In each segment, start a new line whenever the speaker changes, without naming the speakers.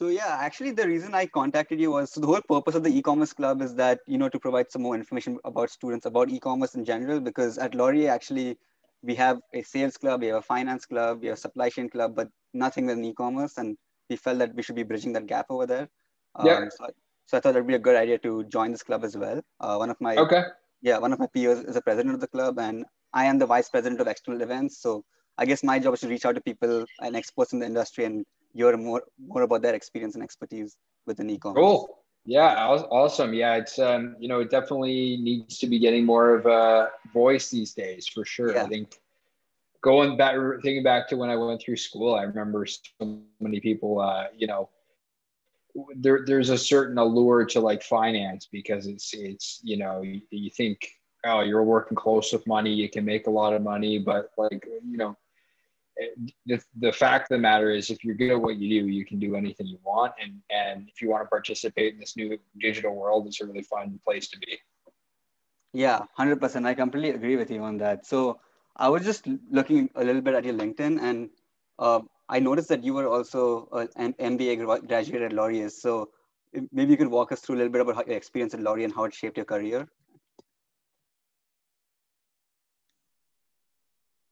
So yeah, actually the reason I contacted you was so the whole purpose of the e-commerce club is that you know to provide some more information about students about e-commerce in general because at Laurier actually we have a sales club, we have a finance club, we have a supply chain club, but nothing with e-commerce and we felt that we should be bridging that gap over there.
Yeah.
Um, so, so I thought it'd be a good idea to join this club as well. Uh, one of my
Okay.
yeah, one of my peers is a president of the club, and I am the vice president of external events. So I guess my job is to reach out to people and experts in the industry and hear more more about their experience and expertise within e-commerce.
Cool. Yeah, awesome. Yeah, it's um, you know, it definitely needs to be getting more of a voice these days for sure.
Yeah.
I think going back thinking back to when I went through school, I remember so many people uh, you know, there there's a certain allure to like finance because it's it's you know, you, you think oh, you're working close with money, you can make a lot of money, but like, you know, the, the fact of the matter is if you're good at what you do you can do anything you want and and if you want to participate in this new digital world it's a really fun place to be
Yeah, hundred percent. I completely agree with you on that. So I was just looking a little bit at your LinkedIn, and uh, I noticed that you were also uh, an MBA gra- graduate at Laurier. So maybe you could walk us through a little bit about your experience at Laurier and how it shaped your career.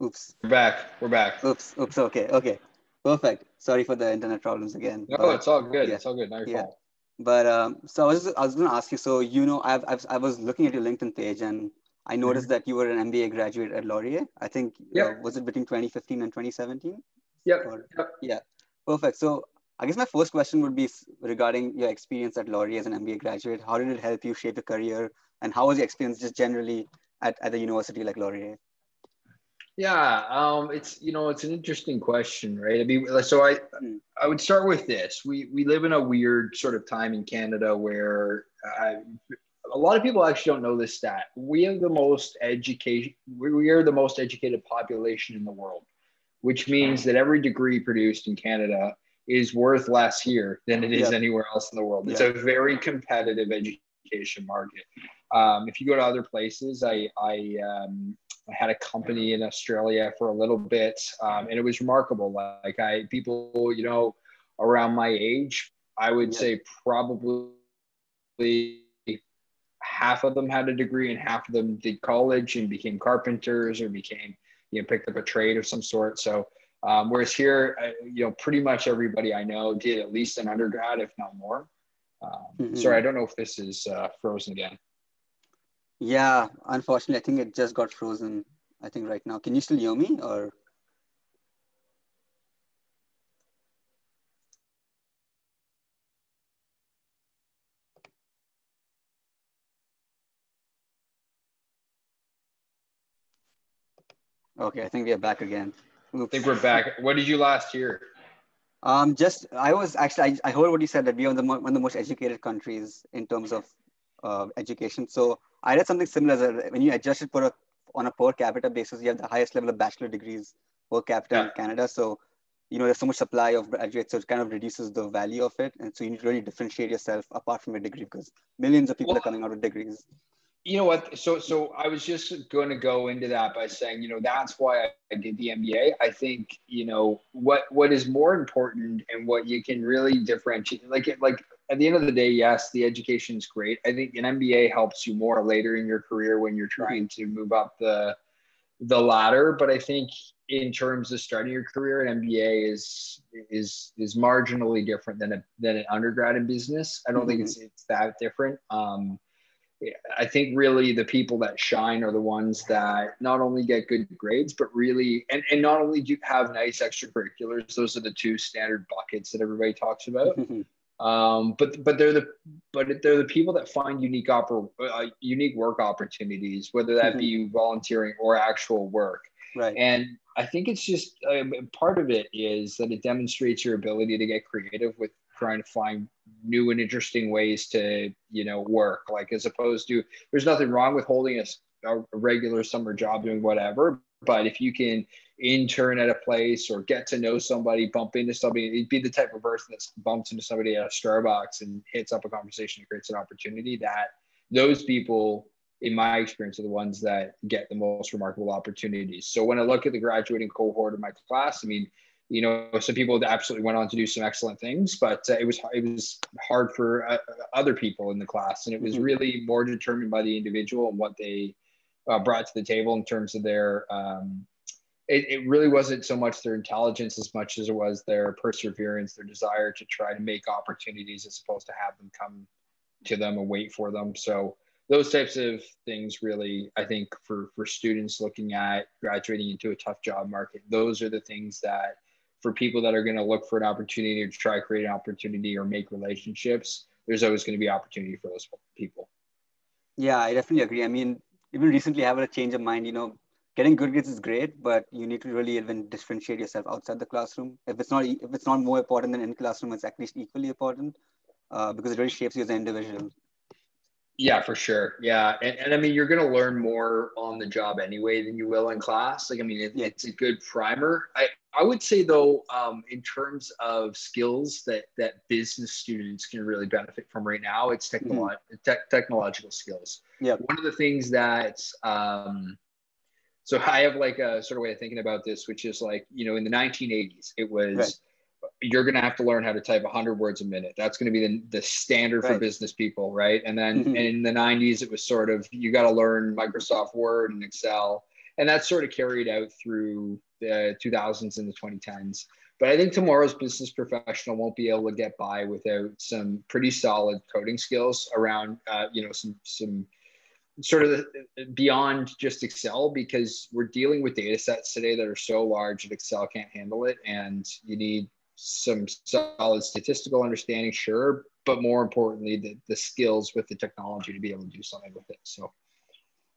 Oops,
we're back we're back
oops, oops. Okay, okay, perfect. Sorry for the internet problems again.
no
but-
it's all good
yeah.
it's all good not your
Yeah.
fault
But um, so I was I was going to ask you. So you know, I've, I've I was looking at your LinkedIn page and I noticed that you were an MBA graduate at Laurier. I think uh,
Mm-hmm.
Was it between 2015 and 2017?
yep,
Or-
yep.
Perfect. So I guess my first question would be regarding your experience at Laurier as an MBA graduate. How did it help you shape your career, and how was your experience just generally at, at a university like Laurier?
Yeah um it's you know it's an interesting question right? I mean so i i would start with this. We we live in a weird sort of time in canada where uh, a lot of people actually don't know this stat. We have the most education we we are the most educated population in the world which means that every degree produced in canada is worth less here than it is
Yep.
anywhere else in the world. It's
Yep.
a very competitive education market. Um, if you go to other places i i um, I had a company in Australia for a little bit, um, and it was remarkable. Like I, people, you know, around my age, I would
Yeah.
say probably half of them had a degree, and half of them did college and became carpenters or became, you know, picked up a trade of some sort. So, um, whereas here, I, you know, pretty much everybody I know did at least an undergrad, if not more. Um,
Mhm.
Sorry, I don't know if this is uh, frozen again.
Yeah, unfortunately, I think it just got frozen. I think right now. Can you still hear me or? Okay, I think we are back again.
I think we're back. What did you last hear?
Um, just I was actually I, I heard what you said that we are the one of the most educated countries in terms of uh, education. So I read something similar that when you adjust it for a, on a per capita basis, you have the highest level of bachelor degrees per capita in Canada. So you know there's so much supply of graduates, so it kind of reduces the value of it, and so you need to really differentiate yourself apart from your degree because millions of people
Well-
are coming out with degrees.
you know what so so i was just going to go into that by saying you know that's why I, I did the mba i think you know what what is more important and what you can really differentiate like like at the end of the day yes the education is great. I think an mba helps you more later in your career when you're trying to move up the the ladder. But i think in terms of starting your career an mba is is is marginally different than a than an undergrad in business. I don't think it's it's that different. Um I think really the people that shine are the ones that not only get good grades, but really, and, and not only do have nice extracurriculars, those are the two standard buckets that everybody talks about. Um, but but they're the but they're the people that find unique oppor- uh, unique work opportunities, whether that be volunteering or actual work.
right.
And I think it's just um, part of it is that it demonstrates your ability to get creative with trying to find new and interesting ways to, you know, work. Like as opposed to, there's nothing wrong with holding a regular summer job doing whatever. But if you can intern at a place or get to know somebody, bump into somebody, it'd be the type of person that bumps into somebody at a Starbucks and hits up a conversation and creates an opportunity that those people in my experience, are the ones that get the most remarkable opportunities. So when I look at the graduating cohort of my class, I mean, you know, some people absolutely went on to do some excellent things, but uh, it was it was hard for uh, other people in the class, and it was mm-hmm. really more determined by the individual and what they uh, brought to the table in terms of their. Um, it, it really wasn't so much their intelligence as much as it was their perseverance, their desire to try to make opportunities as opposed to have them come to them and wait for them. So those types of things really i think for for students looking at graduating into a tough job market those are the things that for people that are going to look for an opportunity or try to create an opportunity or make relationships there's always going to be opportunity for those people
yeah i definitely agree i mean even recently had a change of mind you know. Getting good grades is great but you need to really even differentiate yourself outside the classroom. If it's not if it's not more important than in classroom it's at least equally important uh, because it really shapes you as an individual
yeah, for sure. Yeah. And, and I mean, you're going to learn more on the job anyway than you will in class. Like, I mean, it, yeah. it's a good primer. I, I would say though, um, in terms of skills that, that business students can really benefit from right now, it's technolo- mm-hmm. te- technological skills.
Yeah.
One of the things that, um, so I have like a sort of way of thinking about this, which is like, you know, in the 1980s, it was, right you're going to have to learn how to type 100 words a minute. That's going to be the, the standard right. for business people, right? And then mm-hmm. in the 90s, it was sort of you got to learn Microsoft Word and Excel, and that sort of carried out through the 2000s and the 2010s. But I think tomorrow's business professional won't be able to get by without some pretty solid coding skills around, uh, you know, some some sort of beyond just Excel because we're dealing with data sets today that are so large that Excel can't handle it, and you need some solid statistical understanding, sure, but more importantly, the, the skills with the technology to be able to do something with it. So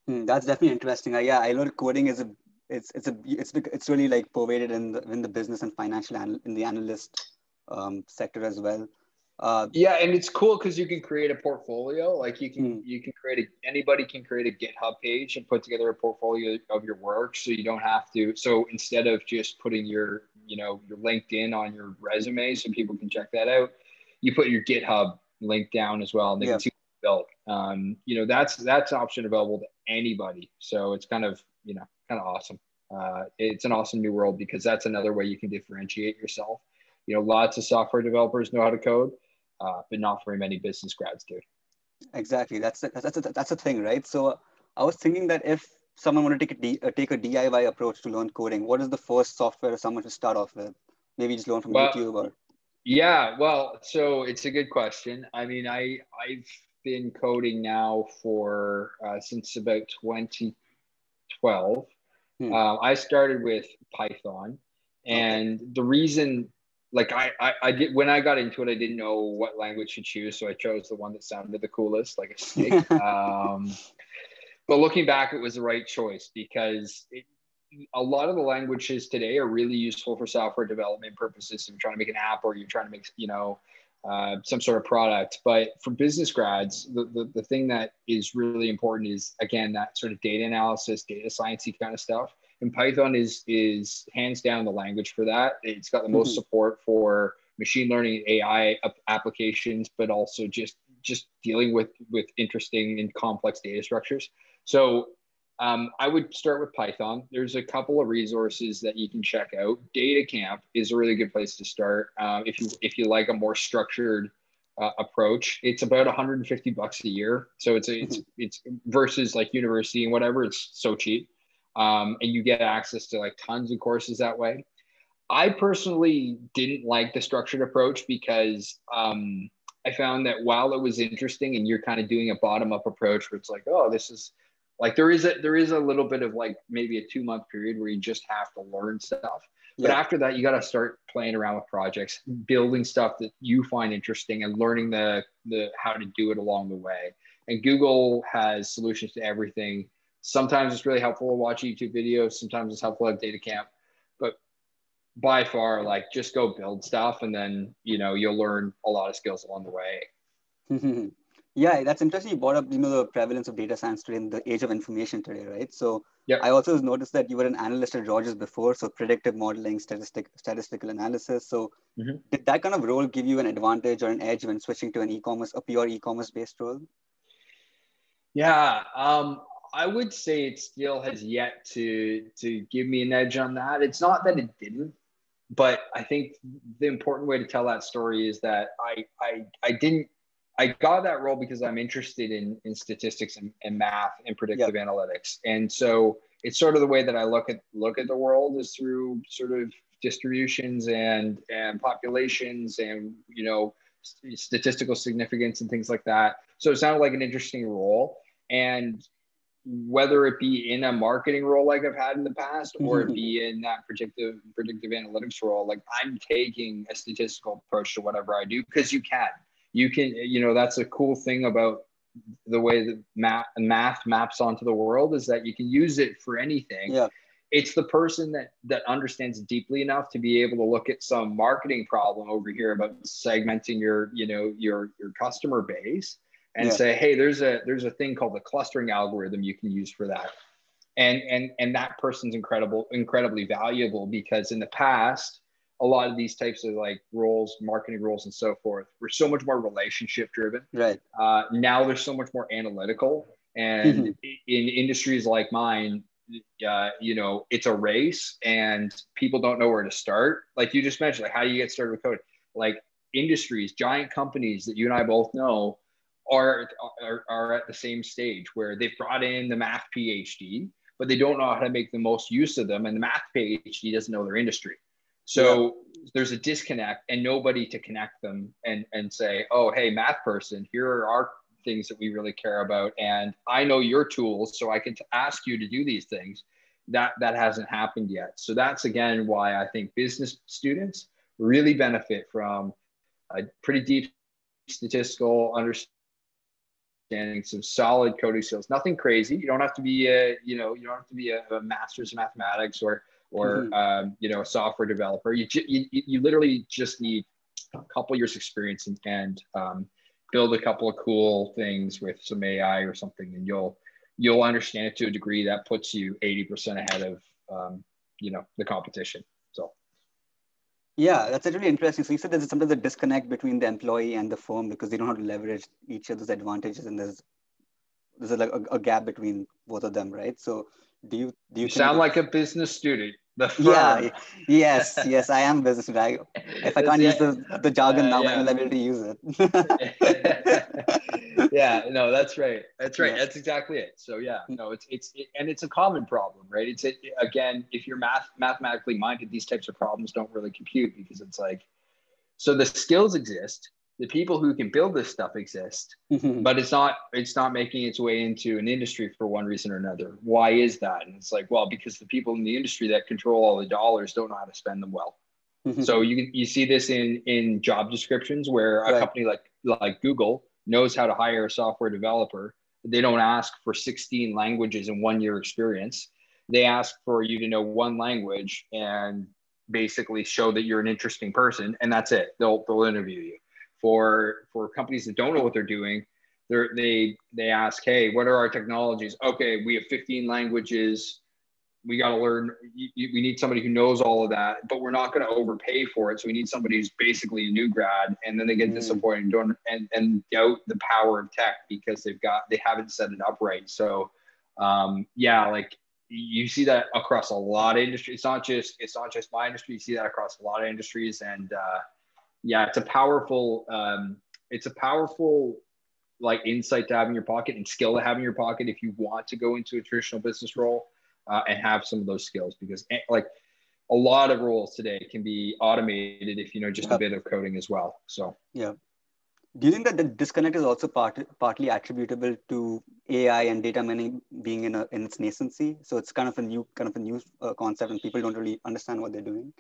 mm, that's definitely interesting. Uh, yeah, I know coding is a it's it's a it's it's really like pervaded in the in the business and financial and in the analyst um, sector as well.
Uh, yeah, and it's cool because you can create a portfolio. Like you can mm. you can create a anybody can create a GitHub page and put together a portfolio of your work, so you don't have to. So instead of just putting your you know your LinkedIn on your resume so people can check that out. You put your GitHub link down as well, and they yeah. can see built. Um, you know that's that's option available to anybody. So it's kind of you know kind of awesome. Uh, it's an awesome new world because that's another way you can differentiate yourself. You know, lots of software developers know how to code, uh, but not very many business grads do.
Exactly. That's a, that's a, that's a thing, right? So I was thinking that if someone want to take a, D, uh, take a DIY approach to learn coding, what is the first software someone should start off with? Maybe just learn from well, YouTube or.
Yeah, well, so it's a good question. I mean, I I've been coding now for uh, since about 2012. Hmm. Uh, I started with Python, and okay. the reason, like I, I I did when I got into it, I didn't know what language to choose, so I chose the one that sounded the coolest, like a snake. um, but looking back, it was the right choice because it, a lot of the languages today are really useful for software development purposes. If you're trying to make an app or you're trying to make, you know, uh, some sort of product. But for business grads, the, the, the thing that is really important is again that sort of data analysis, data sciencey kind of stuff. And Python is is hands down the language for that. It's got the most mm-hmm. support for machine learning, AI applications, but also just just dealing with with interesting and complex data structures. So um, I would start with Python. There's a couple of resources that you can check out. DataCamp is a really good place to start uh, if you if you like a more structured uh, approach. It's about 150 bucks a year, so it's a, it's it's versus like university and whatever. It's so cheap, um, and you get access to like tons of courses that way. I personally didn't like the structured approach because um, I found that while it was interesting and you're kind of doing a bottom up approach where it's like, oh, this is like there is a there is a little bit of like maybe a two month period where you just have to learn stuff. But yeah. after that, you got to start playing around with projects, building stuff that you find interesting, and learning the the how to do it along the way. And Google has solutions to everything. Sometimes it's really helpful to watch YouTube videos. Sometimes it's helpful to have DataCamp. But by far, like just go build stuff, and then you know you'll learn a lot of skills along the way.
Yeah, that's interesting. You brought up, you know, the prevalence of data science today in the age of information today, right? So yeah. I also noticed that you were an analyst at Rogers before, so predictive modeling, statistic, statistical analysis. So mm-hmm. did that kind of role give you an advantage or an edge when switching to an e-commerce, a pure e-commerce based role?
Yeah, um, I would say it still has yet to to give me an edge on that. It's not that it didn't, but I think the important way to tell that story is that I I I didn't I got that role because I'm interested in in statistics and, and math and predictive yep. analytics, and so it's sort of the way that I look at look at the world is through sort of distributions and and populations and you know statistical significance and things like that. So it sounded like an interesting role, and whether it be in a marketing role like I've had in the past or mm-hmm. it be in that predictive predictive analytics role, like I'm taking a statistical approach to whatever I do because you can. You can, you know, that's a cool thing about the way that math, math maps onto the world is that you can use it for anything.
Yeah.
It's the person that that understands deeply enough to be able to look at some marketing problem over here about segmenting your, you know, your your customer base and yeah. say, hey, there's a there's a thing called the clustering algorithm you can use for that. And and and that person's incredible, incredibly valuable because in the past, a lot of these types of like roles, marketing roles, and so forth, were so much more relationship driven.
Right.
Uh, now they're so much more analytical, and mm-hmm. in industries like mine, uh, you know, it's a race, and people don't know where to start. Like you just mentioned, like how do you get started with code? Like industries, giant companies that you and I both know are, are, are at the same stage where they've brought in the math PhD, but they don't know how to make the most use of them. And the math PhD doesn't know their industry. So yeah. there's a disconnect and nobody to connect them and, and say, oh, hey, math person, here are our things that we really care about. And I know your tools, so I can t- ask you to do these things. That, that hasn't happened yet. So that's again why I think business students really benefit from a pretty deep statistical understanding understanding some solid coding skills. Nothing crazy. You don't have to be a, you know, you don't have to be a, a master's in mathematics or, or, mm-hmm. um, you know, a software developer. You, you, you literally just need a couple years experience and, and um, build a couple of cool things with some AI or something, and you'll, you'll understand it to a degree that puts you 80% ahead of, um, you know, the competition.
Yeah, that's really interesting. So you said there's sometimes a disconnect between the employee and the firm because they don't have to leverage each other's advantages, and there's there's like a, a gap between both of them, right? So do you do
you, you sound like a business student?
The firm. Yeah. Yes. Yes. I am business. I, if I can't yeah. use the, the jargon uh, now, yeah. I'm able to use
it. yeah. No, that's right. That's right. Yeah. That's exactly it. So yeah. No, it's it's it, and it's a common problem, right? It's it, again, if you're math mathematically minded, these types of problems don't really compute because it's like, so the skills exist the people who can build this stuff exist mm-hmm. but it's not it's not making its way into an industry for one reason or another. Why is that? And it's like well because the people in the industry that control all the dollars don't know how to spend them well. Mm-hmm. so you you see this in in job descriptions where a right. company like like google knows how to hire a software developer. They don't ask for 16 languages and one year experience. They ask for you to know one language and basically show that you're an interesting person and that's it. They'll they'll interview you for for companies that don't know what they're doing they they they ask hey what are our technologies? Okay we have 15 languages. We got to learn we need somebody who knows all of that but we're not going to overpay for it. So we need somebody who's basically a new grad. And then they get mm. disappointed and, don't, and and doubt the power of tech because they've got they haven't set it up right. So um, yeah like you see that across a lot of industries it's not just it's not just my industry you see that across a lot of industries and uh, yeah, it's a powerful, um, it's a powerful like insight to have in your pocket and skill to have in your pocket if you want to go into a traditional business role uh, and have some of those skills because eh, like a lot of roles today can be automated if you know just a bit of coding as well. So
yeah. Do you think that the disconnect is also part, partly attributable to AI and data mining being in, a, in its nascency? So it's kind of a new kind of a new uh, concept, and people don't really understand what they're doing.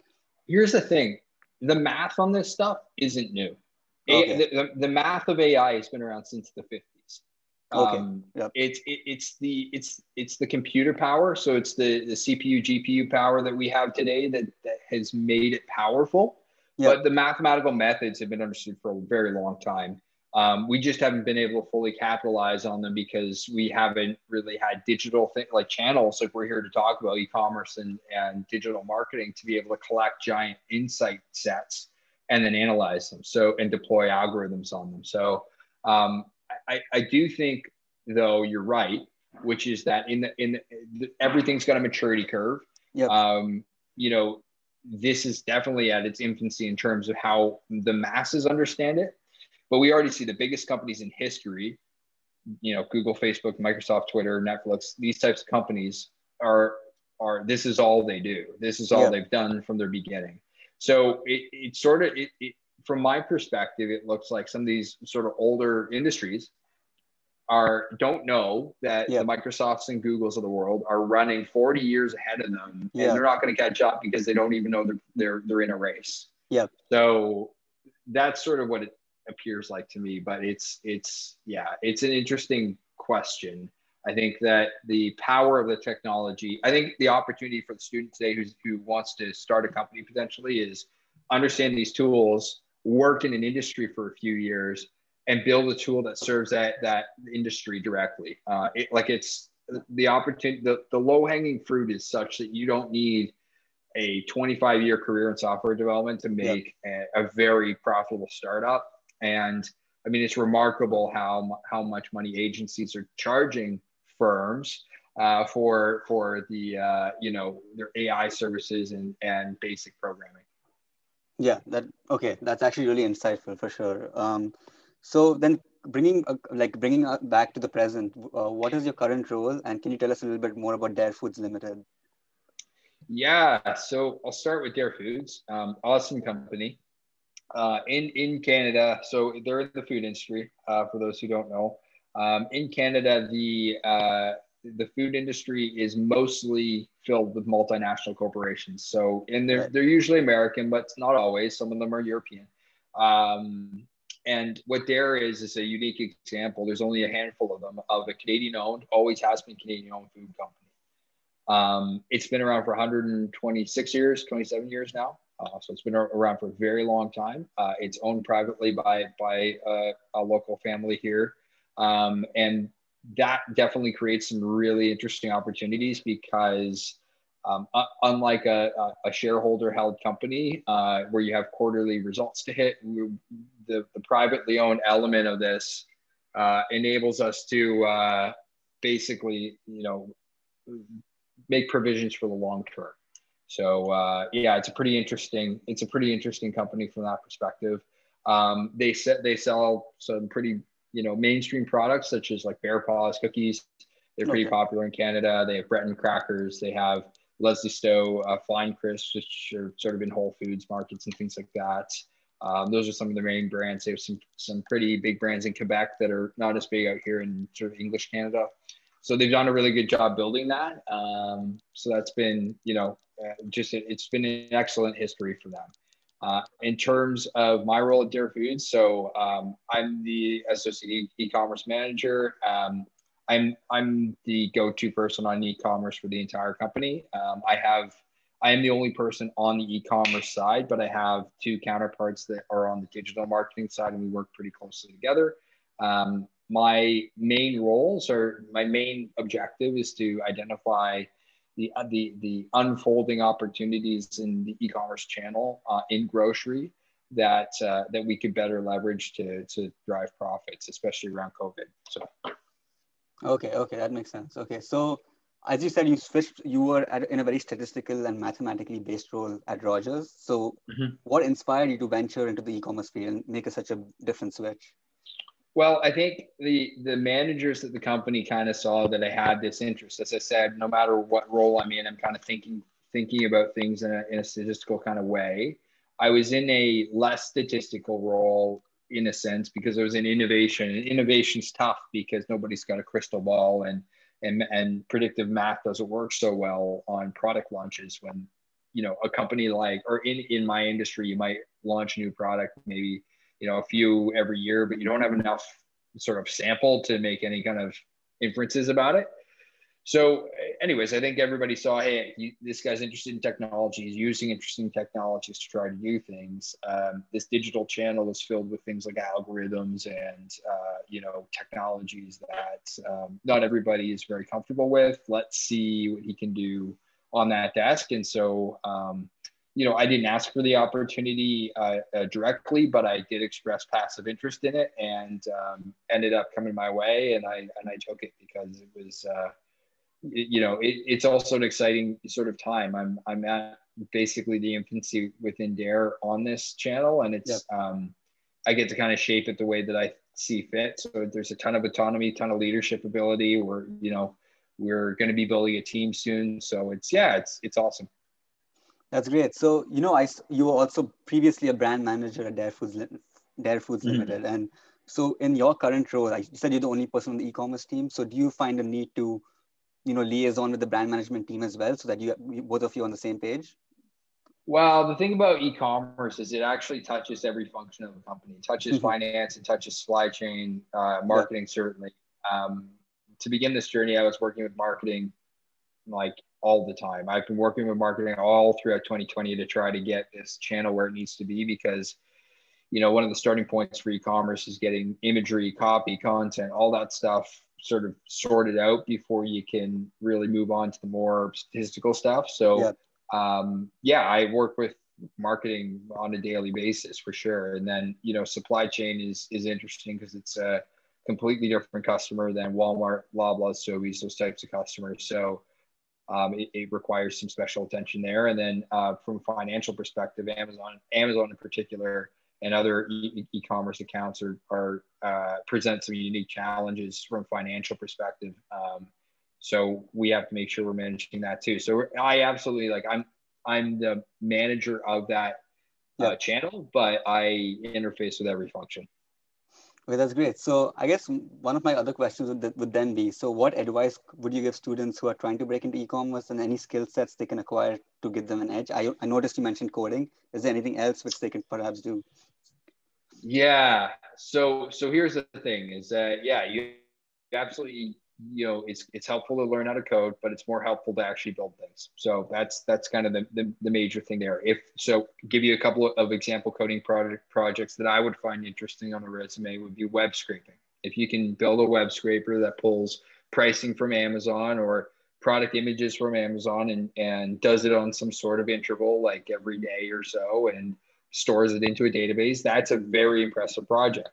Here's the thing: the math on this stuff isn't new. Okay. A, the, the, math of AI has been around since the 50s. Okay. Um, yep. It's it, it's the it's it's the computer power. So it's the the CPU GPU power that we have today that, that has made it powerful. Yep. But the mathematical methods have been understood for a very long time. Um, we just haven't been able to fully capitalize on them because we haven't really had digital thing like channels like we're here to talk about e-commerce and, and digital marketing to be able to collect giant insight sets and then analyze them so and deploy algorithms on them so um, I, I do think though you're right which is that in the in the, everything's got a maturity curve
yep.
um, you know this is definitely at its infancy in terms of how the masses understand it. But we already see the biggest companies in history, you know, Google, Facebook, Microsoft, Twitter, Netflix, these types of companies are are this is all they do. This is all yeah. they've done from their beginning. So it, it sort of it, it, from my perspective, it looks like some of these sort of older industries are don't know that the Microsofts and Googles of the world are running 40 years ahead of them, and they're not going to catch up because they don't even know they're they're they're in a race.
Yeah.
So that's sort of what it appears like to me. But it's it's yeah, it's an interesting question. I think that the power of the technology, I think the opportunity for the student today who's, who wants to start a company potentially is understand these tools, work in an industry for a few years, and build a tool that serves that that industry directly. Uh, it, like it's the opportunity, the, the low hanging fruit is such that you don't need a 25 year career in software development to make yep. a, a, very profitable startup. And I mean, it's remarkable how how much money agencies are charging firms uh, for for the uh, you know their AI services and and basic programming.
Yeah, that okay. That's actually really insightful for sure. Um, so then bringing uh, like bringing back to the present, uh, what is your current role, and can you tell us a little bit more about Dare Foods Limited?
Yeah, so I'll start with Dare Foods, um, awesome company uh, in in Canada. So they're in the food industry. Uh, for those who don't know, um, in Canada, the uh, the food industry is mostly filled with multinational corporations. So, and they're, they're usually American, but it's not always. Some of them are European. Um, and what there is is a unique example. There's only a handful of them of a Canadian owned, always has been Canadian owned food company. Um, it's been around for 126 years, 27 years now. Uh, so it's been around for a very long time. Uh, it's owned privately by by uh, a local family here, um, and that definitely creates some really interesting opportunities because um, unlike a, a shareholder held company uh, where you have quarterly results to hit, the, the privately owned element of this uh, enables us to uh, basically, you know, make provisions for the long term. So uh, yeah, it's a pretty interesting. It's a pretty interesting company from that perspective. Um, they set they sell some pretty you know mainstream products such as like Bear Paws cookies. They're pretty okay. popular in Canada. They have Breton crackers. They have Leslie Stowe uh, Flying Crisps, which are sort of in Whole Foods markets and things like that. Um, those are some of the main brands. They have some some pretty big brands in Quebec that are not as big out here in sort of English Canada. So they've done a really good job building that. Um, so that's been, you know, just it's been an excellent history for them. Uh, in terms of my role at Dare Foods, so um, I'm the associate e-commerce manager. Um, I'm I'm the go-to person on e-commerce for the entire company. Um, I have I am the only person on the e-commerce side, but I have two counterparts that are on the digital marketing side, and we work pretty closely together. Um, my main roles or my main objective is to identify the uh, the the unfolding opportunities in the e-commerce channel uh, in grocery that uh, that we could better leverage to to drive profits, especially around COVID. So.
Okay, okay, that makes sense. Okay, so as you said, you switched. You were at, in a very statistical and mathematically based role at Rogers. So, mm-hmm. what inspired you to venture into the e-commerce field and make a, such a different switch?
Well, I think the the managers at the company kind of saw that I had this interest. As I said, no matter what role I'm in, I'm kind of thinking thinking about things in a, in a statistical kind of way. I was in a less statistical role in a sense because it was an innovation. And innovation's tough because nobody's got a crystal ball and and and predictive math doesn't work so well on product launches when you know a company like or in in my industry you might launch a new product maybe you know a few every year but you don't have enough sort of sample to make any kind of inferences about it. So anyways i think everybody saw hey he, this guy's interested in technology. He's using interesting technologies to try to do things. Um, this digital channel is filled with things like algorithms and uh, you know technologies that um, not everybody is very comfortable with. Let's see what he can do on that desk. And so um, you know, I didn't ask for the opportunity uh, uh, directly, but I did express passive interest in it, and um, ended up coming my way, and I and I took it because it was, uh, it, you know, it, it's also an exciting sort of time. I'm I'm at basically the infancy within Dare on this channel, and it's yep. um, I get to kind of shape it the way that I see fit. So there's a ton of autonomy, ton of leadership ability. We're you know we're going to be building a team soon, so it's yeah, it's it's awesome.
That's great. So you know, I you were also previously a brand manager at Dare Foods, Dare Foods mm-hmm. Limited, and so in your current role, you said you're the only person on the e-commerce team. So do you find a need to, you know, liaison with the brand management team as well, so that you both of you on the same page?
Well, the thing about e-commerce is it actually touches every function of the company. It touches mm-hmm. finance, it touches supply chain, uh, marketing, yeah. certainly. Um, to begin this journey, I was working with marketing like all the time. I've been working with marketing all throughout 2020 to try to get this channel where it needs to be because you know, one of the starting points for e-commerce is getting imagery, copy, content, all that stuff sort of sorted out before you can really move on to the more statistical stuff. So, yeah, um, yeah I work with marketing on a daily basis for sure. And then, you know, supply chain is is interesting because it's a completely different customer than Walmart, Loblaws, Sobeys, those types of customers. So, um, it, it, requires some special attention there. And then, uh, from a financial perspective, Amazon, Amazon in particular and other e- commerce accounts are, are uh, present some unique challenges from financial perspective. Um, so we have to make sure we're managing that too. So I absolutely like I'm I'm the manager of that uh, channel, but I interface with every function.
Okay, that's great. So I guess one of my other questions would, would then be, so what advice would you give students who are trying to break into e-commerce and any skill sets they can acquire to give them an edge? I, I noticed you mentioned coding. Is there anything else which they can perhaps do?
Yeah. So so here's the thing is that yeah, you absolutely you know it's it's helpful to learn how to code, but it's more helpful to actually build things. So that's that's kind of the, the, the major thing there. If so, give you a couple of example coding project projects that I would find interesting on a resume would be web scraping. If you can build a web scraper that pulls pricing from Amazon or product images from Amazon and and does it on some sort of interval like every day or so and stores it into a database, that's a very impressive project.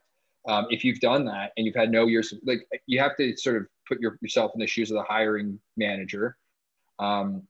Um, if you've done that and you've had no years, like you have to sort of put your, yourself in the shoes of the hiring manager. Um,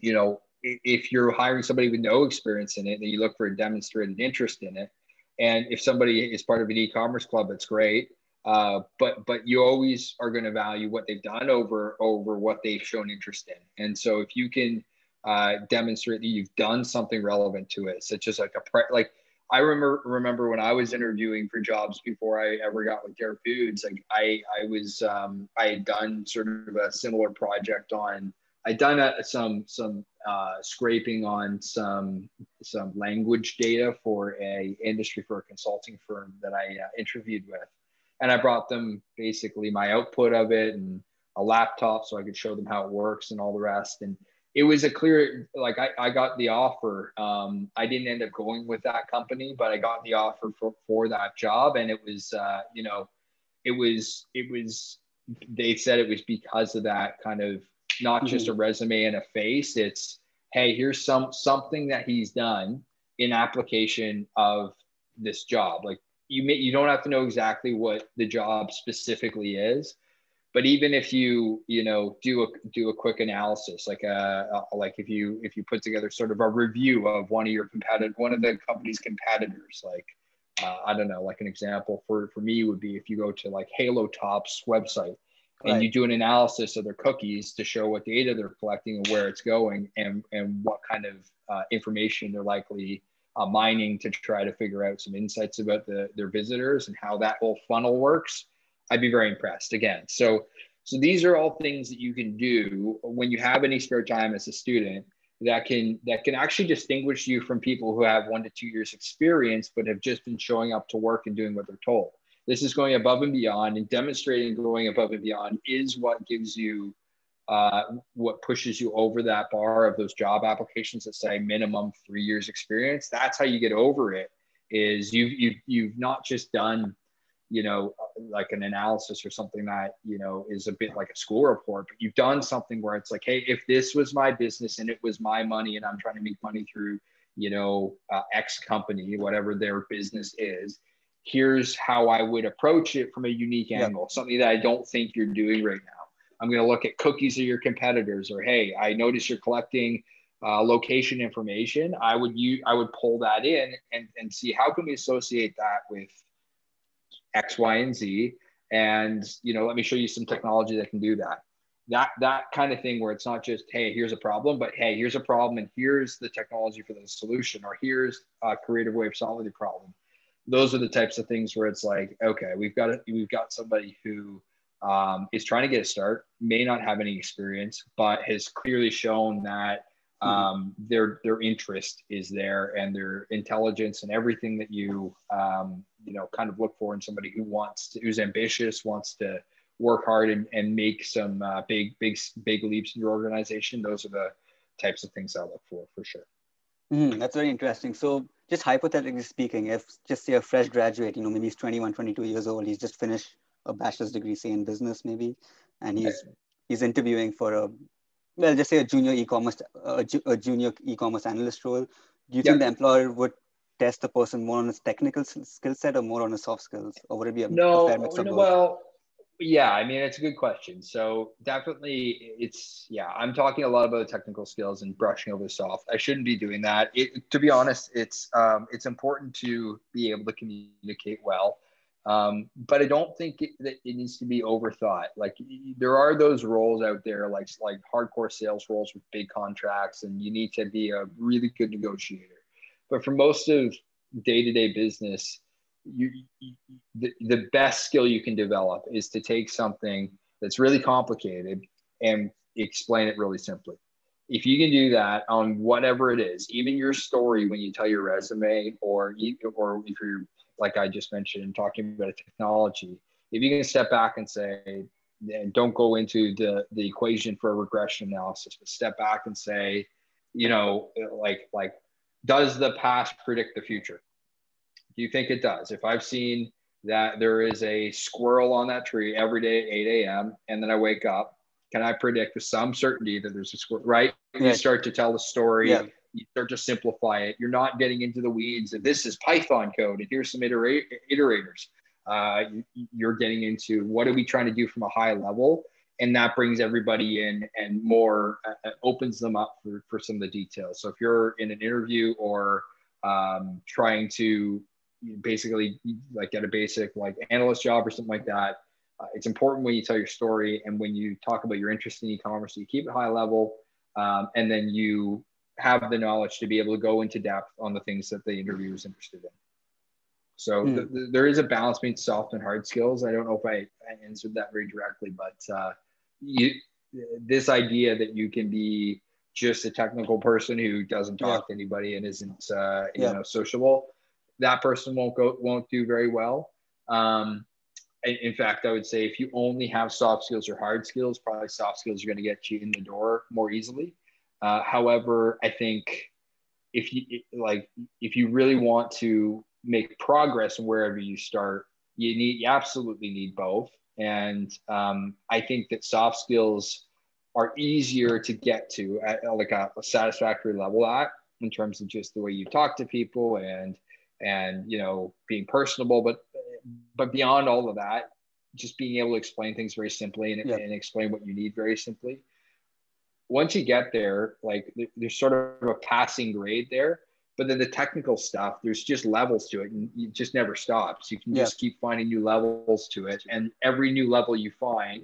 you know, if you're hiring somebody with no experience in it, then you look for a demonstrated interest in it. And if somebody is part of an e-commerce club, that's great. Uh, but but you always are going to value what they've done over over what they've shown interest in. And so if you can uh, demonstrate that you've done something relevant to it, such as like a pre- like I remember remember when I was interviewing for jobs before I ever got with Dare Foods, like I I was um, I had done sort of a similar project on I'd done a, some some uh, scraping on some some language data for a industry for a consulting firm that I uh, interviewed with, and I brought them basically my output of it and a laptop so I could show them how it works and all the rest. And it was a clear like I, I got the offer. Um, i didn't end up going with that company but i got the offer for, for that job. And it was uh, you know it was it was they said it was because of that kind of not mm-hmm. just a resume and a face. It's hey here's some something that he's done in application of this job. Like you may you don't have to know exactly what the job specifically is but even if you you know do a do a quick analysis like uh, like if you if you put together sort of a review of one of your competitor one of the company's competitors like uh, i don't know like an example for for me would be if you go to like halo top's website and right. you do an analysis of their cookies to show what data they're collecting and where it's going and and what kind of uh, information they're likely uh, mining to try to figure out some insights about the, their visitors and how that whole funnel works I'd be very impressed again. So, so these are all things that you can do when you have any spare time as a student that can that can actually distinguish you from people who have one to two years experience but have just been showing up to work and doing what they're told. This is going above and beyond and demonstrating going above and beyond is what gives you uh, what pushes you over that bar of those job applications that say minimum three years experience. That's how you get over it. Is you've you've, you've not just done you know, like an analysis or something that, you know, is a bit like a school report, but you've done something where it's like, hey, if this was my business and it was my money and I'm trying to make money through, you know, uh, X company, whatever their business is, here's how I would approach it from a unique angle, something that I don't think you're doing right now. I'm going to look at cookies of your competitors, or hey, I notice you're collecting uh, location information, I would use, I would pull that in and, and see how can we associate that with X, Y, and Z. And, you know, let me show you some technology that can do that. That, that kind of thing where it's not just, hey, here's a problem, but hey, here's a problem and here's the technology for the solution, or here's a creative way of solving the problem. Those are the types of things where it's like, okay, we've got a, we've got somebody who um, is trying to get a start, may not have any experience, but has clearly shown that mm-hmm. um, their their interest is there and their intelligence and everything that you um, you know kind of look for in somebody who wants to who's ambitious wants to work hard and, and make some uh, big big big leaps in your organization. Those are the types of things i look for for sure.
Mm, that's very interesting. So just hypothetically speaking if just say a fresh graduate you know maybe he's 21 22 years old he's just finished a bachelor's degree say in business maybe and he's he's interviewing for a well just say a junior e-commerce a, a junior e-commerce analyst role. Do you think the employer would test the person more on his technical skill set or more on his soft skills? Or would it be a,
no,
a
fair mix of both? well yeah i mean it's a good question. So definitely it's yeah i'm talking a lot about technical skills and brushing over the soft. I shouldn't be doing that. It, to be honest it's um, it's important to be able to communicate well um, but I don't think it, that it needs to be overthought. Like there are those roles out there, like like hardcore sales roles with big contracts, and you need to be a really good negotiator. But for most of day to day business, you, you the, the best skill you can develop is to take something that's really complicated and explain it really simply. If you can do that on whatever it is, even your story when you tell your resume, or or if you're like I just mentioned, and talking about a technology, if you can step back and say, and don't go into the, the equation for a regression analysis, but step back and say, you know, like, like, does the past predict the future? Do you think it does? If I've seen that there is a squirrel on that tree every day at 8 a.m. and then I wake up, can I predict with some certainty that there's a squirrel, right? You start to tell the story. Yeah start to simplify it. You're not getting into the weeds. That this is Python code, and here's some iterate, iterators. Uh, you're getting into what are we trying to do from a high level, and that brings everybody in and more uh, uh, opens them up for, for some of the details. So if you're in an interview or um, trying to basically like get a basic like analyst job or something like that, uh, it's important when you tell your story and when you talk about your interest in e-commerce, you keep it high level, um, and then you have the knowledge to be able to go into depth on the things that the interviewer is interested in. So mm. th- th- there is a balance between soft and hard skills. I don't know if I, I answered that very directly, but uh, you, this idea that you can be just a technical person who doesn't talk yeah. to anybody and isn't uh, you yeah. know sociable, that person won't go won't do very well. Um, in fact, I would say if you only have soft skills or hard skills, probably soft skills are going to get you in the door more easily. Uh, however, I think if you like, if you really want to make progress wherever you start, you need you absolutely need both. And um, I think that soft skills are easier to get to at like a, a satisfactory level at in terms of just the way you talk to people and and you know being personable but but beyond all of that just being able to explain things very simply and, yeah. and explain what you need very simply once you get there, like there's sort of a passing grade there. But then the technical stuff, there's just levels to it, and it just never stops. You can yeah. just keep finding new levels to it, and every new level you find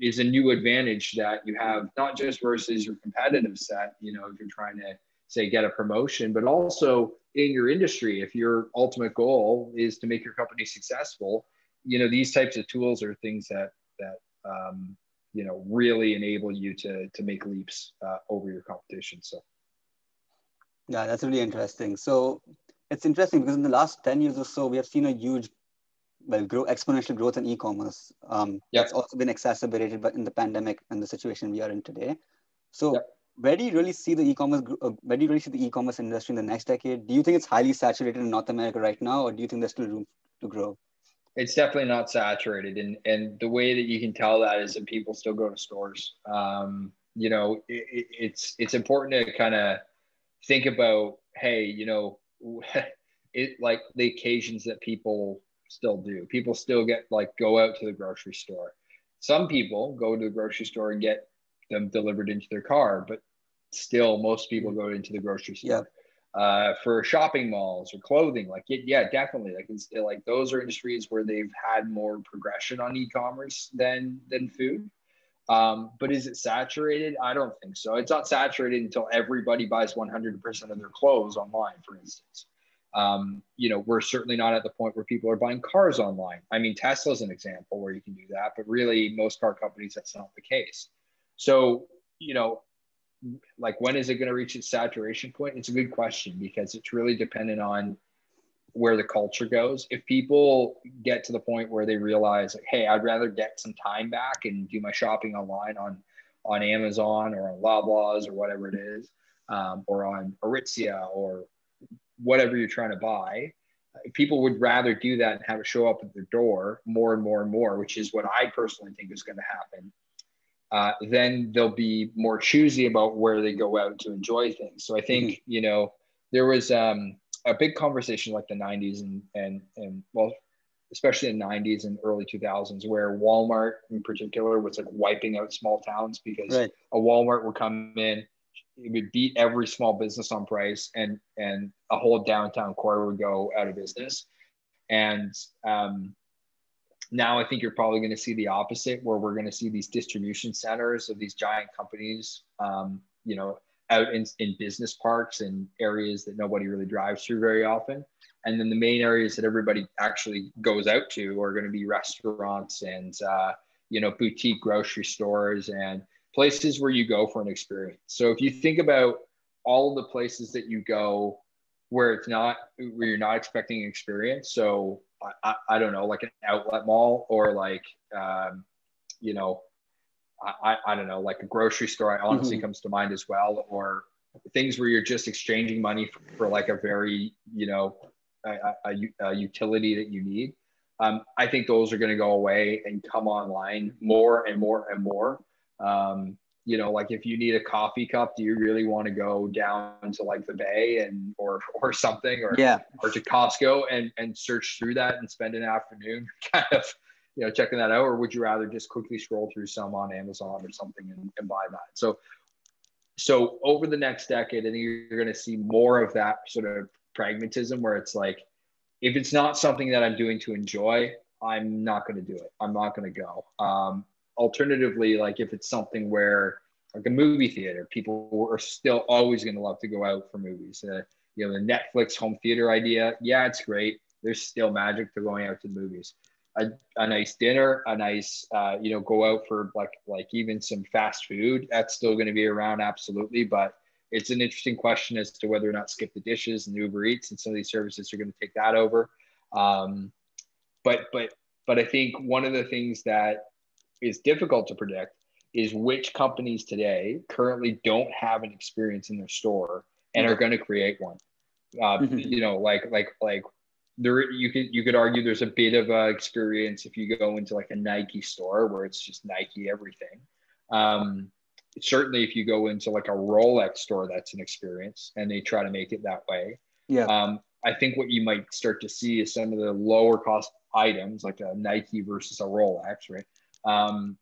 is a new advantage that you have, not just versus your competitive set. You know, if you're trying to say get a promotion, but also in your industry, if your ultimate goal is to make your company successful, you know, these types of tools are things that that um, you know really enable you to to make leaps uh, over your competition. So.
Yeah that's really interesting. So it's interesting because in the last 10 years or so we have seen a huge well grow exponential growth in e-commerce. Um yep. it's also been exacerbated but in the pandemic and the situation we are in today. So yep. where do you really see the e-commerce uh, where do you really see the e-commerce industry in the next decade? Do you think it's highly saturated in north america right now or do you think there's still room to grow
it's definitely not saturated. And and the way that you can tell that is that people still go to stores. Um, you know it, it's it's important to kind of think about hey you know it like the occasions that people still do. People still get like go out to the grocery store. Some people go to the grocery store and get them delivered into their car but still most people go into the grocery store. Uh, for shopping malls or clothing, like it, yeah, definitely. Like it's like those are industries where they've had more progression on e-commerce than than food. Um, but is it saturated? I don't think so. It's not saturated until everybody buys 100% of their clothes online, for instance. Um, you know, we're certainly not at the point where people are buying cars online. I mean, Tesla's an example where you can do that, but really, most car companies, that's not the case. So, you know, like when is it going to reach its saturation point? It's a good question because it's really dependent on where the culture goes. If people get to the point where they realize, like, hey, I'd rather get some time back and do my shopping online on on Amazon or on Loblaws or whatever it is, um, or on Aritzia or whatever you're trying to buy, people would rather do that and have it show up at their door more and more and more, which is what I personally think is going to happen. Uh, then they'll be more choosy about where they go out to enjoy things. So I think mm-hmm. you know there was um, a big conversation like the 90s and and and well especially in the 90s and early 2000s where walmart in particular was like wiping out small towns because right. a walmart would come in it would beat every small business on price and and a whole downtown core would go out of business and um, now i think you're probably going to see the opposite where we're going to see these distribution centers of these giant companies um, you know out in, in business parks and areas that nobody really drives through very often. And then the main areas that everybody actually goes out to are going to be restaurants and, uh, you know, boutique grocery stores and places where you go for an experience. So if you think about all the places that you go where it's not, where you're not expecting an experience. So I, I, I don't know, like an outlet mall or like, um, you know, I, I don't know, like a grocery store, I honestly mm-hmm. comes to mind as well, or things where you're just exchanging money for, for like a very, you know, a, a, a utility that you need. Um, I think those are going to go away and come online more and more and more. Um, you know, like if you need a coffee cup, do you really want to go down to like the Bay and or or something, or
yeah,
or to Costco and and search through that and spend an afternoon kind of you know checking that out? Or would you rather just quickly scroll through some on amazon or something and, and buy that? So so over the next decade i think you're going to see more of that sort of pragmatism where it's like if it's not something that i'm doing to enjoy i'm not going to do it. I'm not going to go. Um, alternatively like if it's something where like a movie theater people are still always going to love to go out for movies uh, you know the netflix home theater idea yeah it's great there's still magic to going out to the movies a, a nice dinner, a nice, uh, you know, go out for like, like even some fast food. That's still going to be around. Absolutely. But it's an interesting question as to whether or not skip the dishes and Uber Eats and some of these services are going to take that over. Um, but, but, but I think one of the things that is difficult to predict is which companies today currently don't have an experience in their store and are going to create one. Uh, mm-hmm. You know, like like like there you could you could argue there's a bit of a experience if you go into like a Nike store where it's just Nike everything. Um, certainly, if you go into like a Rolex store, that's an experience, and they try to make it that way.
Yeah.
Um, I think what you might start to see is some of the lower cost items, like a Nike versus a Rolex, right? Um,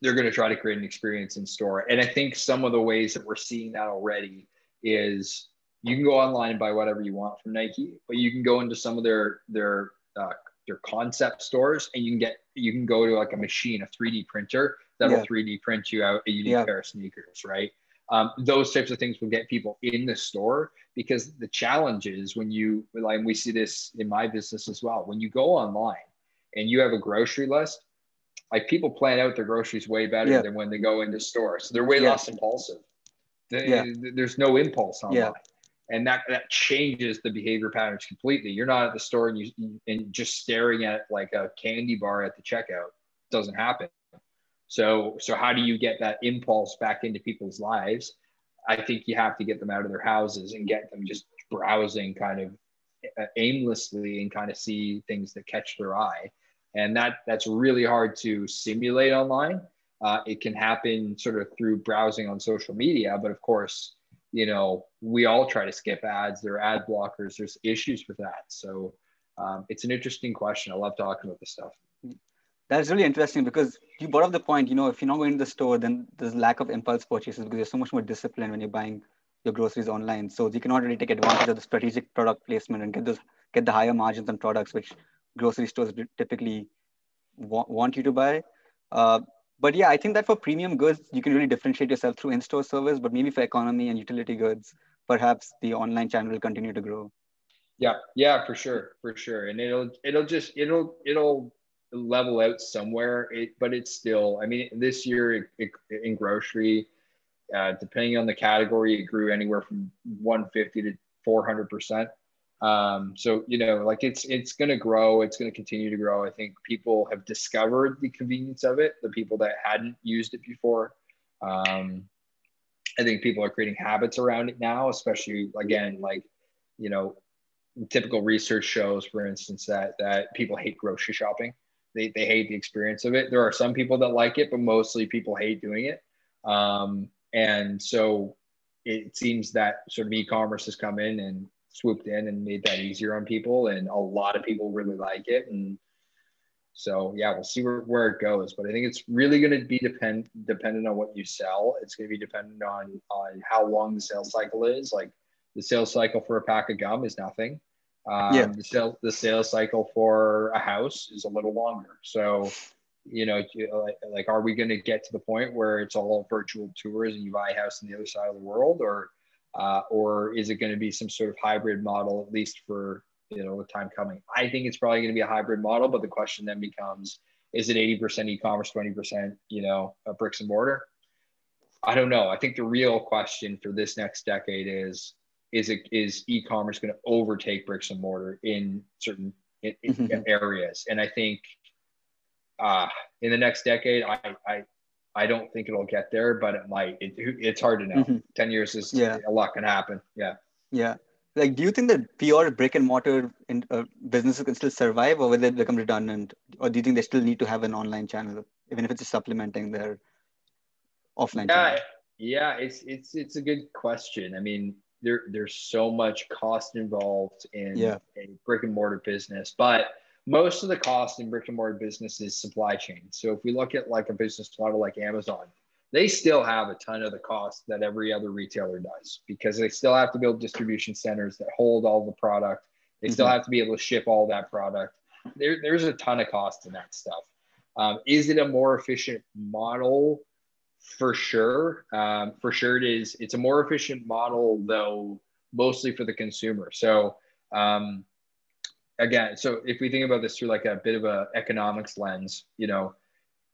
they're going to try to create an experience in store, and I think some of the ways that we're seeing that already is you can go online and buy whatever you want from Nike, but you can go into some of their their uh, their concept stores and you can get you can go to like a machine, a 3D printer that'll yeah. 3D print you out a unique yeah. pair of sneakers, right? Um, those types of things will get people in the store because the challenge is when you like we see this in my business as well. When you go online and you have a grocery list, like people plan out their groceries way better yeah. than when they go into stores. So they're way less impulsive. They, there's no impulse online and that that changes the behavior patterns completely. You're not at the store and you and just staring at like a candy bar at the checkout it doesn't happen. So so how do you get that impulse back into people's lives? I think you have to get them out of their houses and get them just browsing kind of uh, aimlessly and kind of see things that catch their eye. And that that's really hard to simulate online. Uh, it can happen sort of through browsing on social media, but of course, you know, we all try to skip ads. There are ad blockers. There's issues with that. So um, it's an interesting question. I love talking about this stuff.
That's really interesting because you brought up the point, you know, if you're not going to the store, then there's lack of impulse purchases because you're so much more disciplined when you're buying your groceries online. So you cannot really take advantage of the strategic product placement and get those get the higher margins on products which grocery stores typically wa- want you to buy. Uh, but yeah, I think that for premium goods, you can really differentiate yourself through in-store service. But maybe for economy and utility goods, perhaps the online channel will continue to grow.
Yeah, yeah, for sure, for sure, and it'll it'll just it'll it'll level out somewhere. It, but it's still. I mean, this year it, it, in grocery, uh, depending on the category, it grew anywhere from 150 to 400 percent. Um, so you know, like it's it's going to grow. It's going to continue to grow. I think people have discovered the convenience of it. The people that hadn't used it before. Um, I think people are creating habits around it now, especially again, like you know, typical research shows, for instance, that that people hate grocery shopping. They they hate the experience of it. There are some people that like it, but mostly people hate doing it. Um, and so it seems that sort of e-commerce has come in and swooped in and made that easier on people and a lot of people really like it. And so yeah we'll see where, where it goes but i think it's really going to be depend dependent on what you sell. It's going to be dependent on on how long the sales cycle is. Like the sales cycle for a pack of gum is nothing. Um, yeah. the sales the sales cycle for a house is a little longer. So you know like, like are we going to get to the point where it's all virtual tours and you buy a house on the other side of the world or uh, or is it going to be some sort of hybrid model at least for you know the time coming? I think it's probably going to be a hybrid model but the question then becomes is it 80% e-commerce 20% you know bricks and mortar? I don't know. I think the real question for this next decade is is it is e-commerce going to overtake bricks and mortar in certain in, in mm-hmm. areas? And i think uh, in the next decade I, I I don't think it'll get there, but it might. It, it's hard to know. Mm-hmm. Ten years is yeah. a lot can happen. Yeah.
Yeah. Like, do you think that pure brick and mortar in, uh, businesses can still survive, or will they become redundant, or do you think they still need to have an online channel, even if it's just supplementing their offline?
Yeah,
channel?
yeah. It's it's it's a good question. I mean, there there's so much cost involved in yeah. a brick and mortar business, but most of the cost in brick and mortar business is supply chain. So if we look at like a business model like Amazon, they still have a ton of the cost that every other retailer does because they still have to build distribution centers that hold all the product. They mm-hmm. still have to be able to ship all that product. There, there's a ton of cost in that stuff. Um, is it a more efficient model? For sure. Um, for sure, it is. It's a more efficient model, though, mostly for the consumer. So, um, again, so if we think about this through like a bit of a economics lens, you know,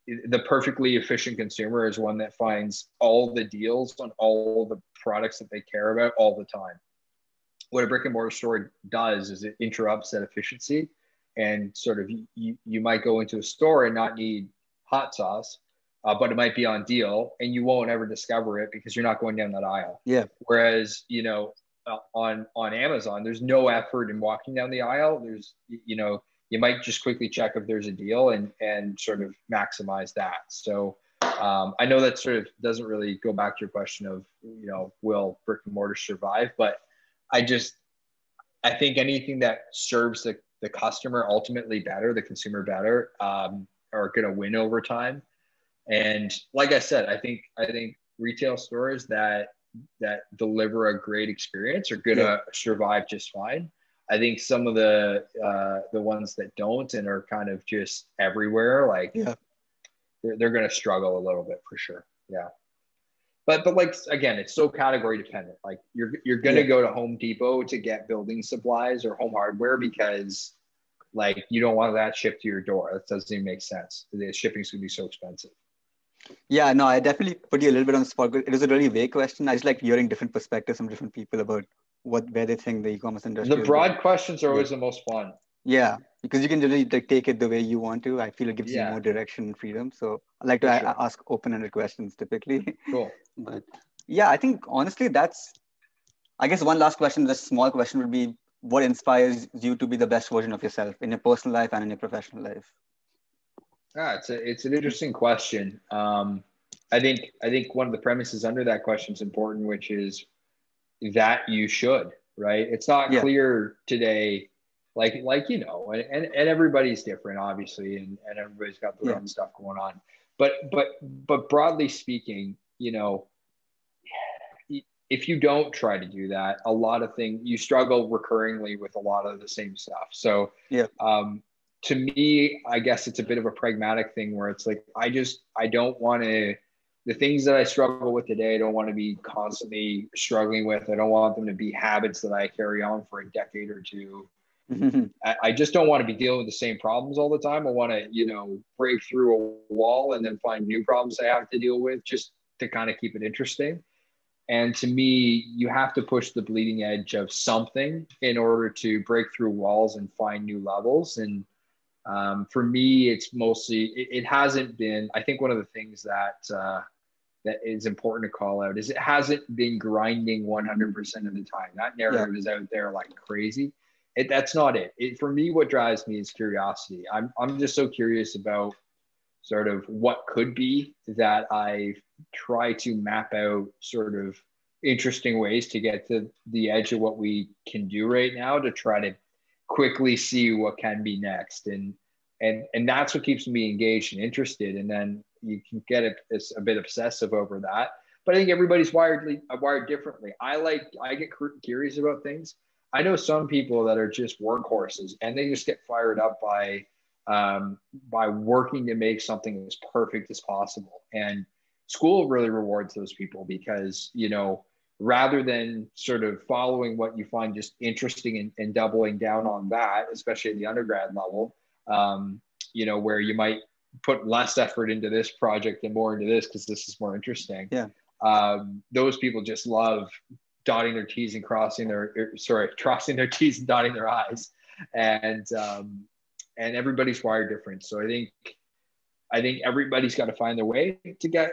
the perfectly efficient consumer is one that finds all the deals on all the products that they care about all the time. What a brick and mortar store does is it interrupts that efficiency and sort of you, you might go into a store and not need hot sauce, uh, but it might be on deal and you won't ever discover it because you're not going down that aisle.
Yeah.
Whereas, you know, uh, on on Amazon, there's no effort in walking down the aisle. There's you know you might just quickly check if there's a deal and and sort of maximize that. So um, I know that sort of doesn't really go back to your question of you know will brick and mortar survive, but I just I think anything that serves the the customer ultimately better, the consumer better, um, are going to win over time. And like I said, I think I think retail stores that that deliver a great experience are going to yeah. survive just fine. I think some of the uh, the ones that don't and are kind of just everywhere, like yeah. they're, they're going to struggle a little bit for sure. Yeah. But, but like again, it's so category dependent. Like you're you're gonna yeah. go to Home Depot to get building supplies or home hardware because like you don't want that shipped to your door. That doesn't even make sense. The shipping's gonna be so expensive.
Yeah, no, I definitely put you a little bit on the spot. It was a really vague question. I just like hearing different perspectives from different people about what where they think the e-commerce industry.
The broad questions are always yeah. the most fun.
Yeah, because you can really like, take it the way you want to. I feel it gives yeah. you more direction and freedom. So I like to sure. ask open-ended questions typically.
Cool.
but yeah, I think honestly, that's. I guess one last question, the small question would be, what inspires you to be the best version of yourself in your personal life and in your professional life?
Yeah, it's a, it's an interesting question. Um, I think I think one of the premises under that question is important, which is that you should right. It's not yeah. clear today. like like you know and, and, and everybody's different obviously and, and everybody's got their yeah. own stuff going on but but but broadly speaking you know if you don't try to do that a lot of things you struggle recurringly with a lot of the same stuff so
yeah
um to me i guess it's a bit of a pragmatic thing where it's like i just i don't want to the things that i struggle with today i don't want to be constantly struggling with i don't want them to be habits that i carry on for a decade or two I, I, just don't want to be dealing with the same problems all the time. I want to, you know, break through a wall and then find new problems I have to deal with just to kind of keep it interesting. And to me, you have to push the bleeding edge of something in order to break through walls and find new levels. And um, for me, it's mostly, it, it, hasn't been, I think one of the things that, uh, that is important to call out is it hasn't been grinding 100% of the time. That narrative yeah. is out there like crazy it, that's not it. it. For me, what drives me is curiosity. I'm, I'm just so curious about sort of what could be that I try to map out sort of interesting ways to get to the edge of what we can do right now to try to quickly see what can be next. And, and, and that's what keeps me engaged and interested. And then you can get a, a bit obsessive over that. But I think everybody's wired, wired differently. I like, I get curious about things I know some people that are just workhorses and they just get fired up by um, by working to make something as perfect as possible. And school really rewards those people because you know rather than sort of following what you find just interesting and, and doubling down on that, especially at the undergrad level, um, you know where you might put less effort into this project and more into this because this is more interesting.
Yeah.
Um, those people just love dotting their T's and crossing their, er, sorry, crossing their T's and dotting their I's. And, um, and everybody's wired different. So I think, I think everybody's got to find their way to get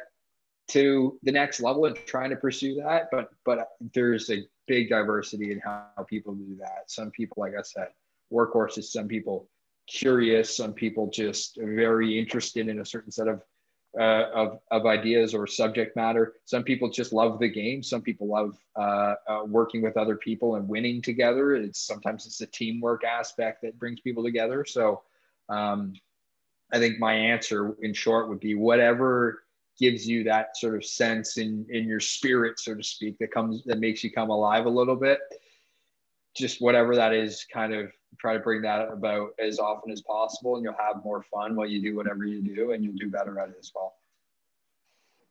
to the next level and trying to pursue that. But, but there's a big diversity in how people do that. Some people, like I said, workhorses, some people curious, some people just very interested in a certain set of uh, of, of ideas or subject matter. Some people just love the game. Some people love uh, uh, working with other people and winning together. It's sometimes it's a teamwork aspect that brings people together. So um, I think my answer in short would be whatever gives you that sort of sense in, in your spirit, so to speak, that comes, that makes you come alive a little bit. Just whatever that is kind of try to bring that about as often as possible and you'll have more fun while you do whatever you do and you'll do better at it as well.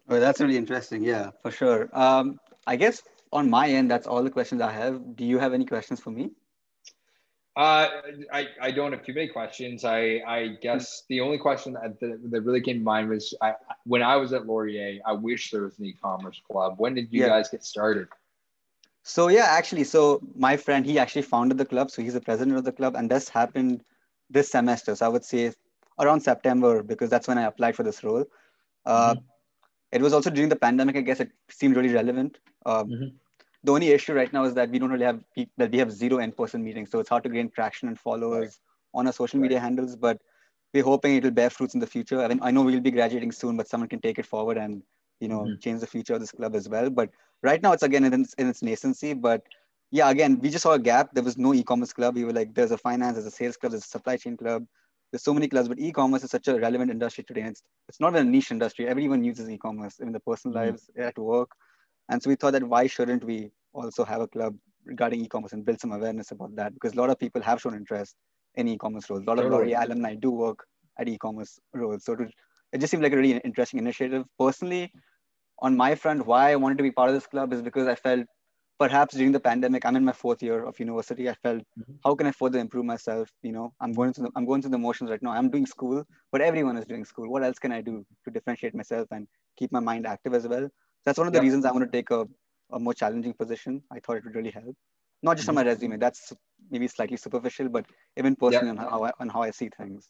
Well that's really interesting. Yeah for sure. Um, i guess on my end that's all the questions i have. Do you have any questions for me
uh, I, I don't have too many questions. I, I guess the only question that, that, really came to mind was I, when I was at Laurier, I wish there was an e-commerce club. When did you yeah. guys get started?
So yeah, actually, so my friend he actually founded the club, so he's the president of the club, and this happened this semester. So I would say around September because that's when I applied for this role. Uh, mm-hmm. It was also during the pandemic. I guess it seemed really relevant. Uh, mm-hmm. The only issue right now is that we don't really have that we have zero in-person meetings, so it's hard to gain traction and followers right. on our social media handles. But we're hoping it'll bear fruits in the future. I mean, I know we'll be graduating soon, but someone can take it forward and you know mm-hmm. change the future of this club as well. But right now it's again in its, in its nascency but yeah again we just saw a gap there was no e-commerce club we were like there's a finance there's a sales club there's a supply chain club there's so many clubs but e-commerce is such a relevant industry today it's, it's not a niche industry everyone uses e-commerce in their personal mm-hmm. lives at work and so we thought that why shouldn't we also have a club regarding e-commerce and build some awareness about that because a lot of people have shown interest in e-commerce roles a lot of Laurier alumni do work at e-commerce roles so to, it just seemed like a really interesting initiative personally on my front, why I wanted to be part of this club is because I felt perhaps during the pandemic, I'm in my fourth year of university. I felt, mm-hmm. how can I further improve myself? You know, I'm going through the, I'm going through the motions right now. I'm doing school, but everyone is doing school. What else can I do to differentiate myself and keep my mind active as well? That's one of the yep. reasons I want to take a, a more challenging position. I thought it would really help. Not just mm-hmm. on my resume. That's maybe slightly superficial, but even personally yep. on how I, on how I see things.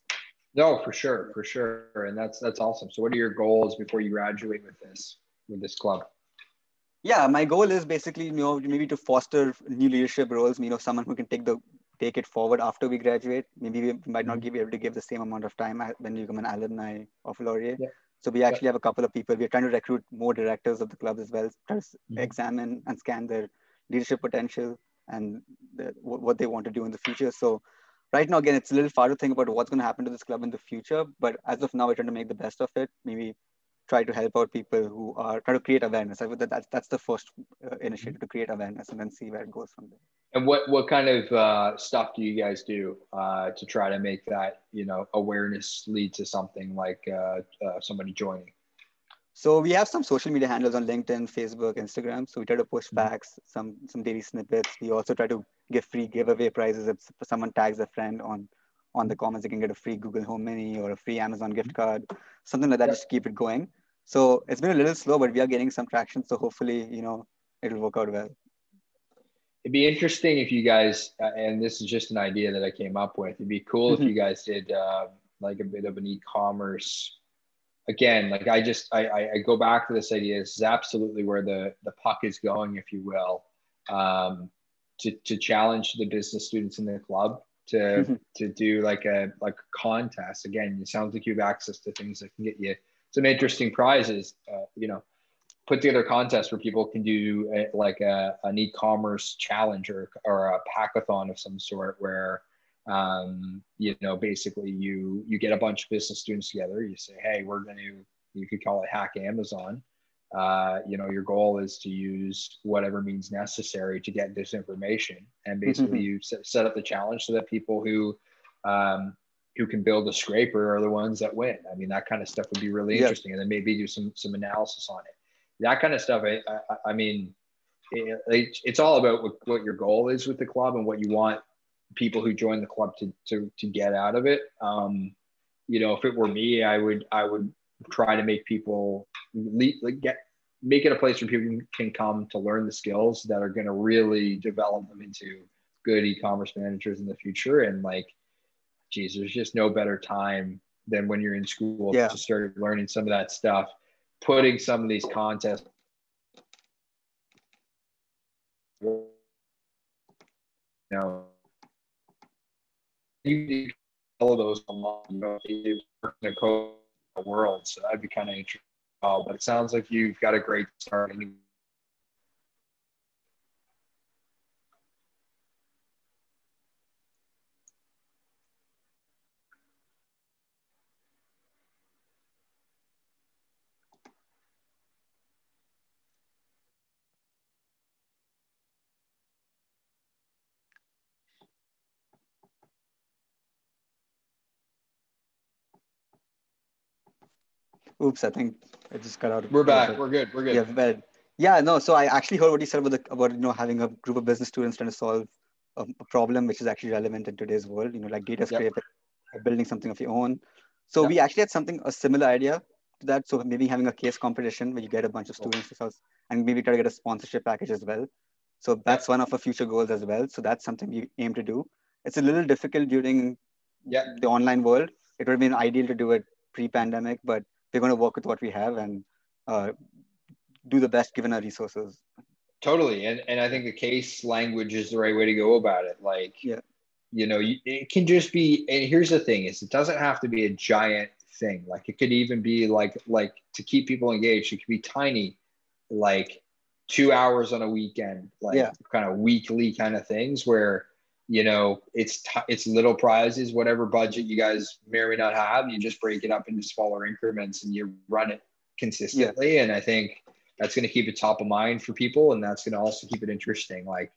No, for sure, for sure, and that's that's awesome. So, what are your goals before you graduate with this? with this club?
Yeah, my goal is basically, you know, maybe to foster new leadership roles. You know, someone who can take the take it forward after we graduate. Maybe we might not mm-hmm. be able to give the same amount of time when you become an alumni of Laurier. Yeah. So we actually yeah. have a couple of people. We're trying to recruit more directors of the club as well, try to mm-hmm. examine and scan their leadership potential and the, what they want to do in the future. So right now, again, it's a little far to think about what's going to happen to this club in the future. But as of now, we're trying to make the best of it. Maybe try to help out people who are trying to create awareness. I would that that's that's the first uh, initiative to create awareness, and then see where it goes from there.
And what what kind of uh, stuff do you guys do uh, to try to make that you know awareness lead to something like uh, uh, somebody joining?
So we have some social media handles on LinkedIn, Facebook, Instagram. So we try to push mm-hmm. facts, some some daily snippets. We also try to give free giveaway prizes if someone tags a friend on on the comments. They can get a free Google Home Mini or a free Amazon gift mm-hmm. card, something like that. Just to keep it going. So it's been a little slow, but we are getting some traction. So hopefully, you know, it'll work out well.
It'd be interesting if you guys, uh, and this is just an idea that I came up with. It'd be cool mm-hmm. if you guys did uh, like a bit of an e-commerce again, like I just I, I go back to this idea. This is absolutely where the the puck is going, if you will, um, to to challenge the business students in the club to mm-hmm. to do like a like a contest. Again, it sounds like you have access to things that can get you some interesting prizes. Uh, you know, put together a contest where people can do a, like a, an e-commerce challenge or or a hackathon of some sort where um, you know basically you you get a bunch of business students together you say hey we're going to you could call it hack amazon uh, you know your goal is to use whatever means necessary to get this information. And basically mm-hmm. you set, set up the challenge so that people who um, who can build a scraper are the ones that win. I mean that kind of stuff would be really interesting. And then maybe do some some analysis on it. That kind of stuff i i, I mean it, it's all about what, what your goal is with the club and what you want people who join the club to to to get out of it. Um, you know, if it were me, I would I would try to make people lead, like get make it a place where people can come to learn the skills that are going to really develop them into good e-commerce managers in the future. And like, geez, there's just no better time than when you're in school yeah. to start learning some of that stuff, putting some of these contests. You know, you follow those along, you know, you work in a world. So that'd be kind of interesting. But it sounds like you've got a great start.
Oops, I think I just cut out.
We're back. We're good. We're good.
Yeah, but yeah, no. So I actually heard what you said about the, about you know having a group of business students trying to solve a, a problem which is actually relevant in today's world. You know, like data scraping, yep. building something of your own. So yep. we actually had something a similar idea to that. So maybe having a case competition where you get a bunch of oh. students to solve, and maybe try to get a sponsorship package as well. So that's one of our future goals as well. So that's something we aim to do. It's a little difficult during
yeah.
the online world. It would have been ideal to do it pre-pandemic, but we're going to work with what we have and uh, do the best given our resources.
Totally, and and I think the case language is the right way to go about it. Like,
yeah,
you know, it can just be. And here's the thing: is it doesn't have to be a giant thing. Like, it could even be like like to keep people engaged. It could be tiny, like two hours on a weekend, like yeah. kind of weekly kind of things where you know it's t- it's little prizes whatever budget you guys may or may not have you just break it up into smaller increments and you run it consistently yeah. and i think that's going to keep it top of mind for people and that's going to also keep it interesting like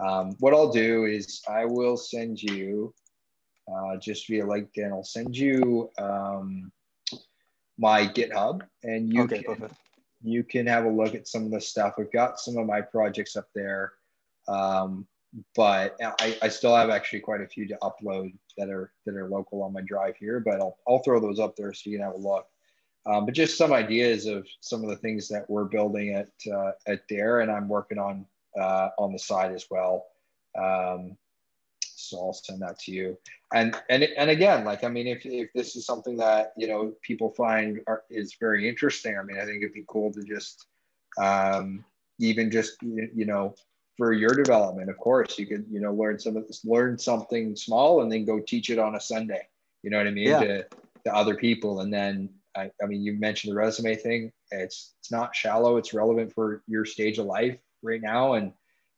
um, what i'll do is i will send you uh, just via linkedin i'll send you um, my github and you okay, can perfect. you can have a look at some of the stuff i've got some of my projects up there um, but I, I still have actually quite a few to upload that are that are local on my drive here. But I'll I'll throw those up there so you can have a look. Um, but just some ideas of some of the things that we're building at uh, at Dare, and I'm working on uh, on the side as well. Um, so I'll send that to you. And and and again, like I mean, if if this is something that you know people find are, is very interesting, I mean, I think it'd be cool to just um, even just you know for your development. Of course, you could, you know, learn some of this, learn something small and then go teach it on a Sunday. You know what I mean? Yeah. To, to other people. And then, I, I mean, you mentioned the resume thing. It's, it's not shallow. It's relevant for your stage of life right now. And,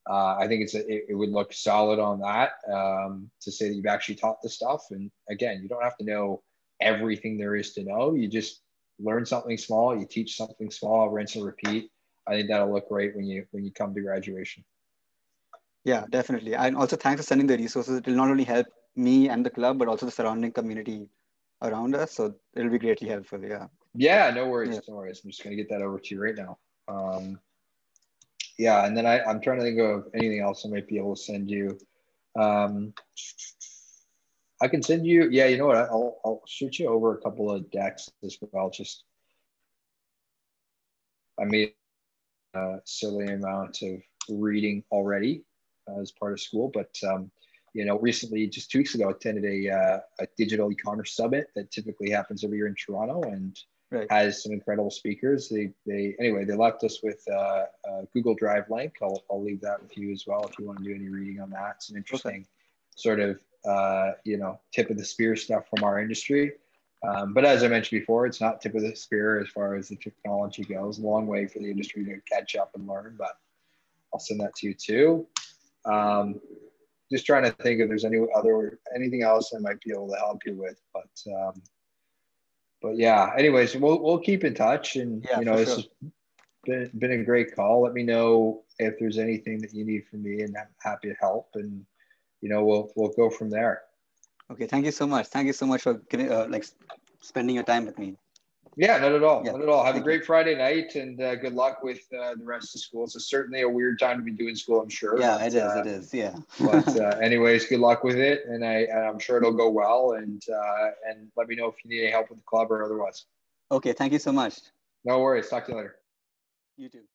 uh, I think it's a, it, it, would look solid on that um, to say that you've actually taught the stuff. And again, you don't have to know everything there is to know. You just learn something small, you teach something small, rinse and repeat. I think that'll look great when you when you come to graduation.
Yeah, definitely. And also thanks for sending the resources. It will not only help me and the club, but also the surrounding community around us. So it'll be greatly helpful. Yeah.
Yeah, no worries. Yeah. No worries. I'm just gonna get that over to you right now. Um, yeah, and then I, I'm trying to think of anything else I might be able to send you. Um, I can send you. Yeah, you know what? I'll I'll shoot you over a couple of decks as well. Just I made a silly amount of reading already as part of school, but um, you know, recently, just two weeks ago, attended a uh, a digital e-commerce summit that typically happens every year in Toronto, and right. has some incredible speakers. They they anyway they left us with uh, a Google Drive link. I'll I'll leave that with you as well if you want to do any reading on that. It's an interesting okay. sort of uh, you know tip of the spear stuff from our industry. Um, but as I mentioned before, it's not tip of the spear as far as the technology goes. Long way for the industry to catch up and learn. But I'll send that to you too. Um, just trying to think if there's any other anything else I might be able to help you with. But um, but yeah, anyways, we'll we'll keep in touch, and yeah, you know, it's sure. been been a great call. Let me know if there's anything that you need from me, and I'm happy to help. And you know, we'll we'll go from there.
Okay, thank you so much. Thank you so much for uh, like spending your time with me.
Yeah, not at all. Yeah. Not at all. Have Thank a great you. Friday night and uh, good luck with uh, the rest of school. It's certainly a weird time to be doing school, I'm sure.
Yeah, but, it is. Uh, it is. Yeah.
but uh, anyways, good luck with it, and I I'm sure it'll go well. And uh, and let me know if you need any help with the club or otherwise.
Okay. Thank you so much.
No worries. Talk to you later.
You too.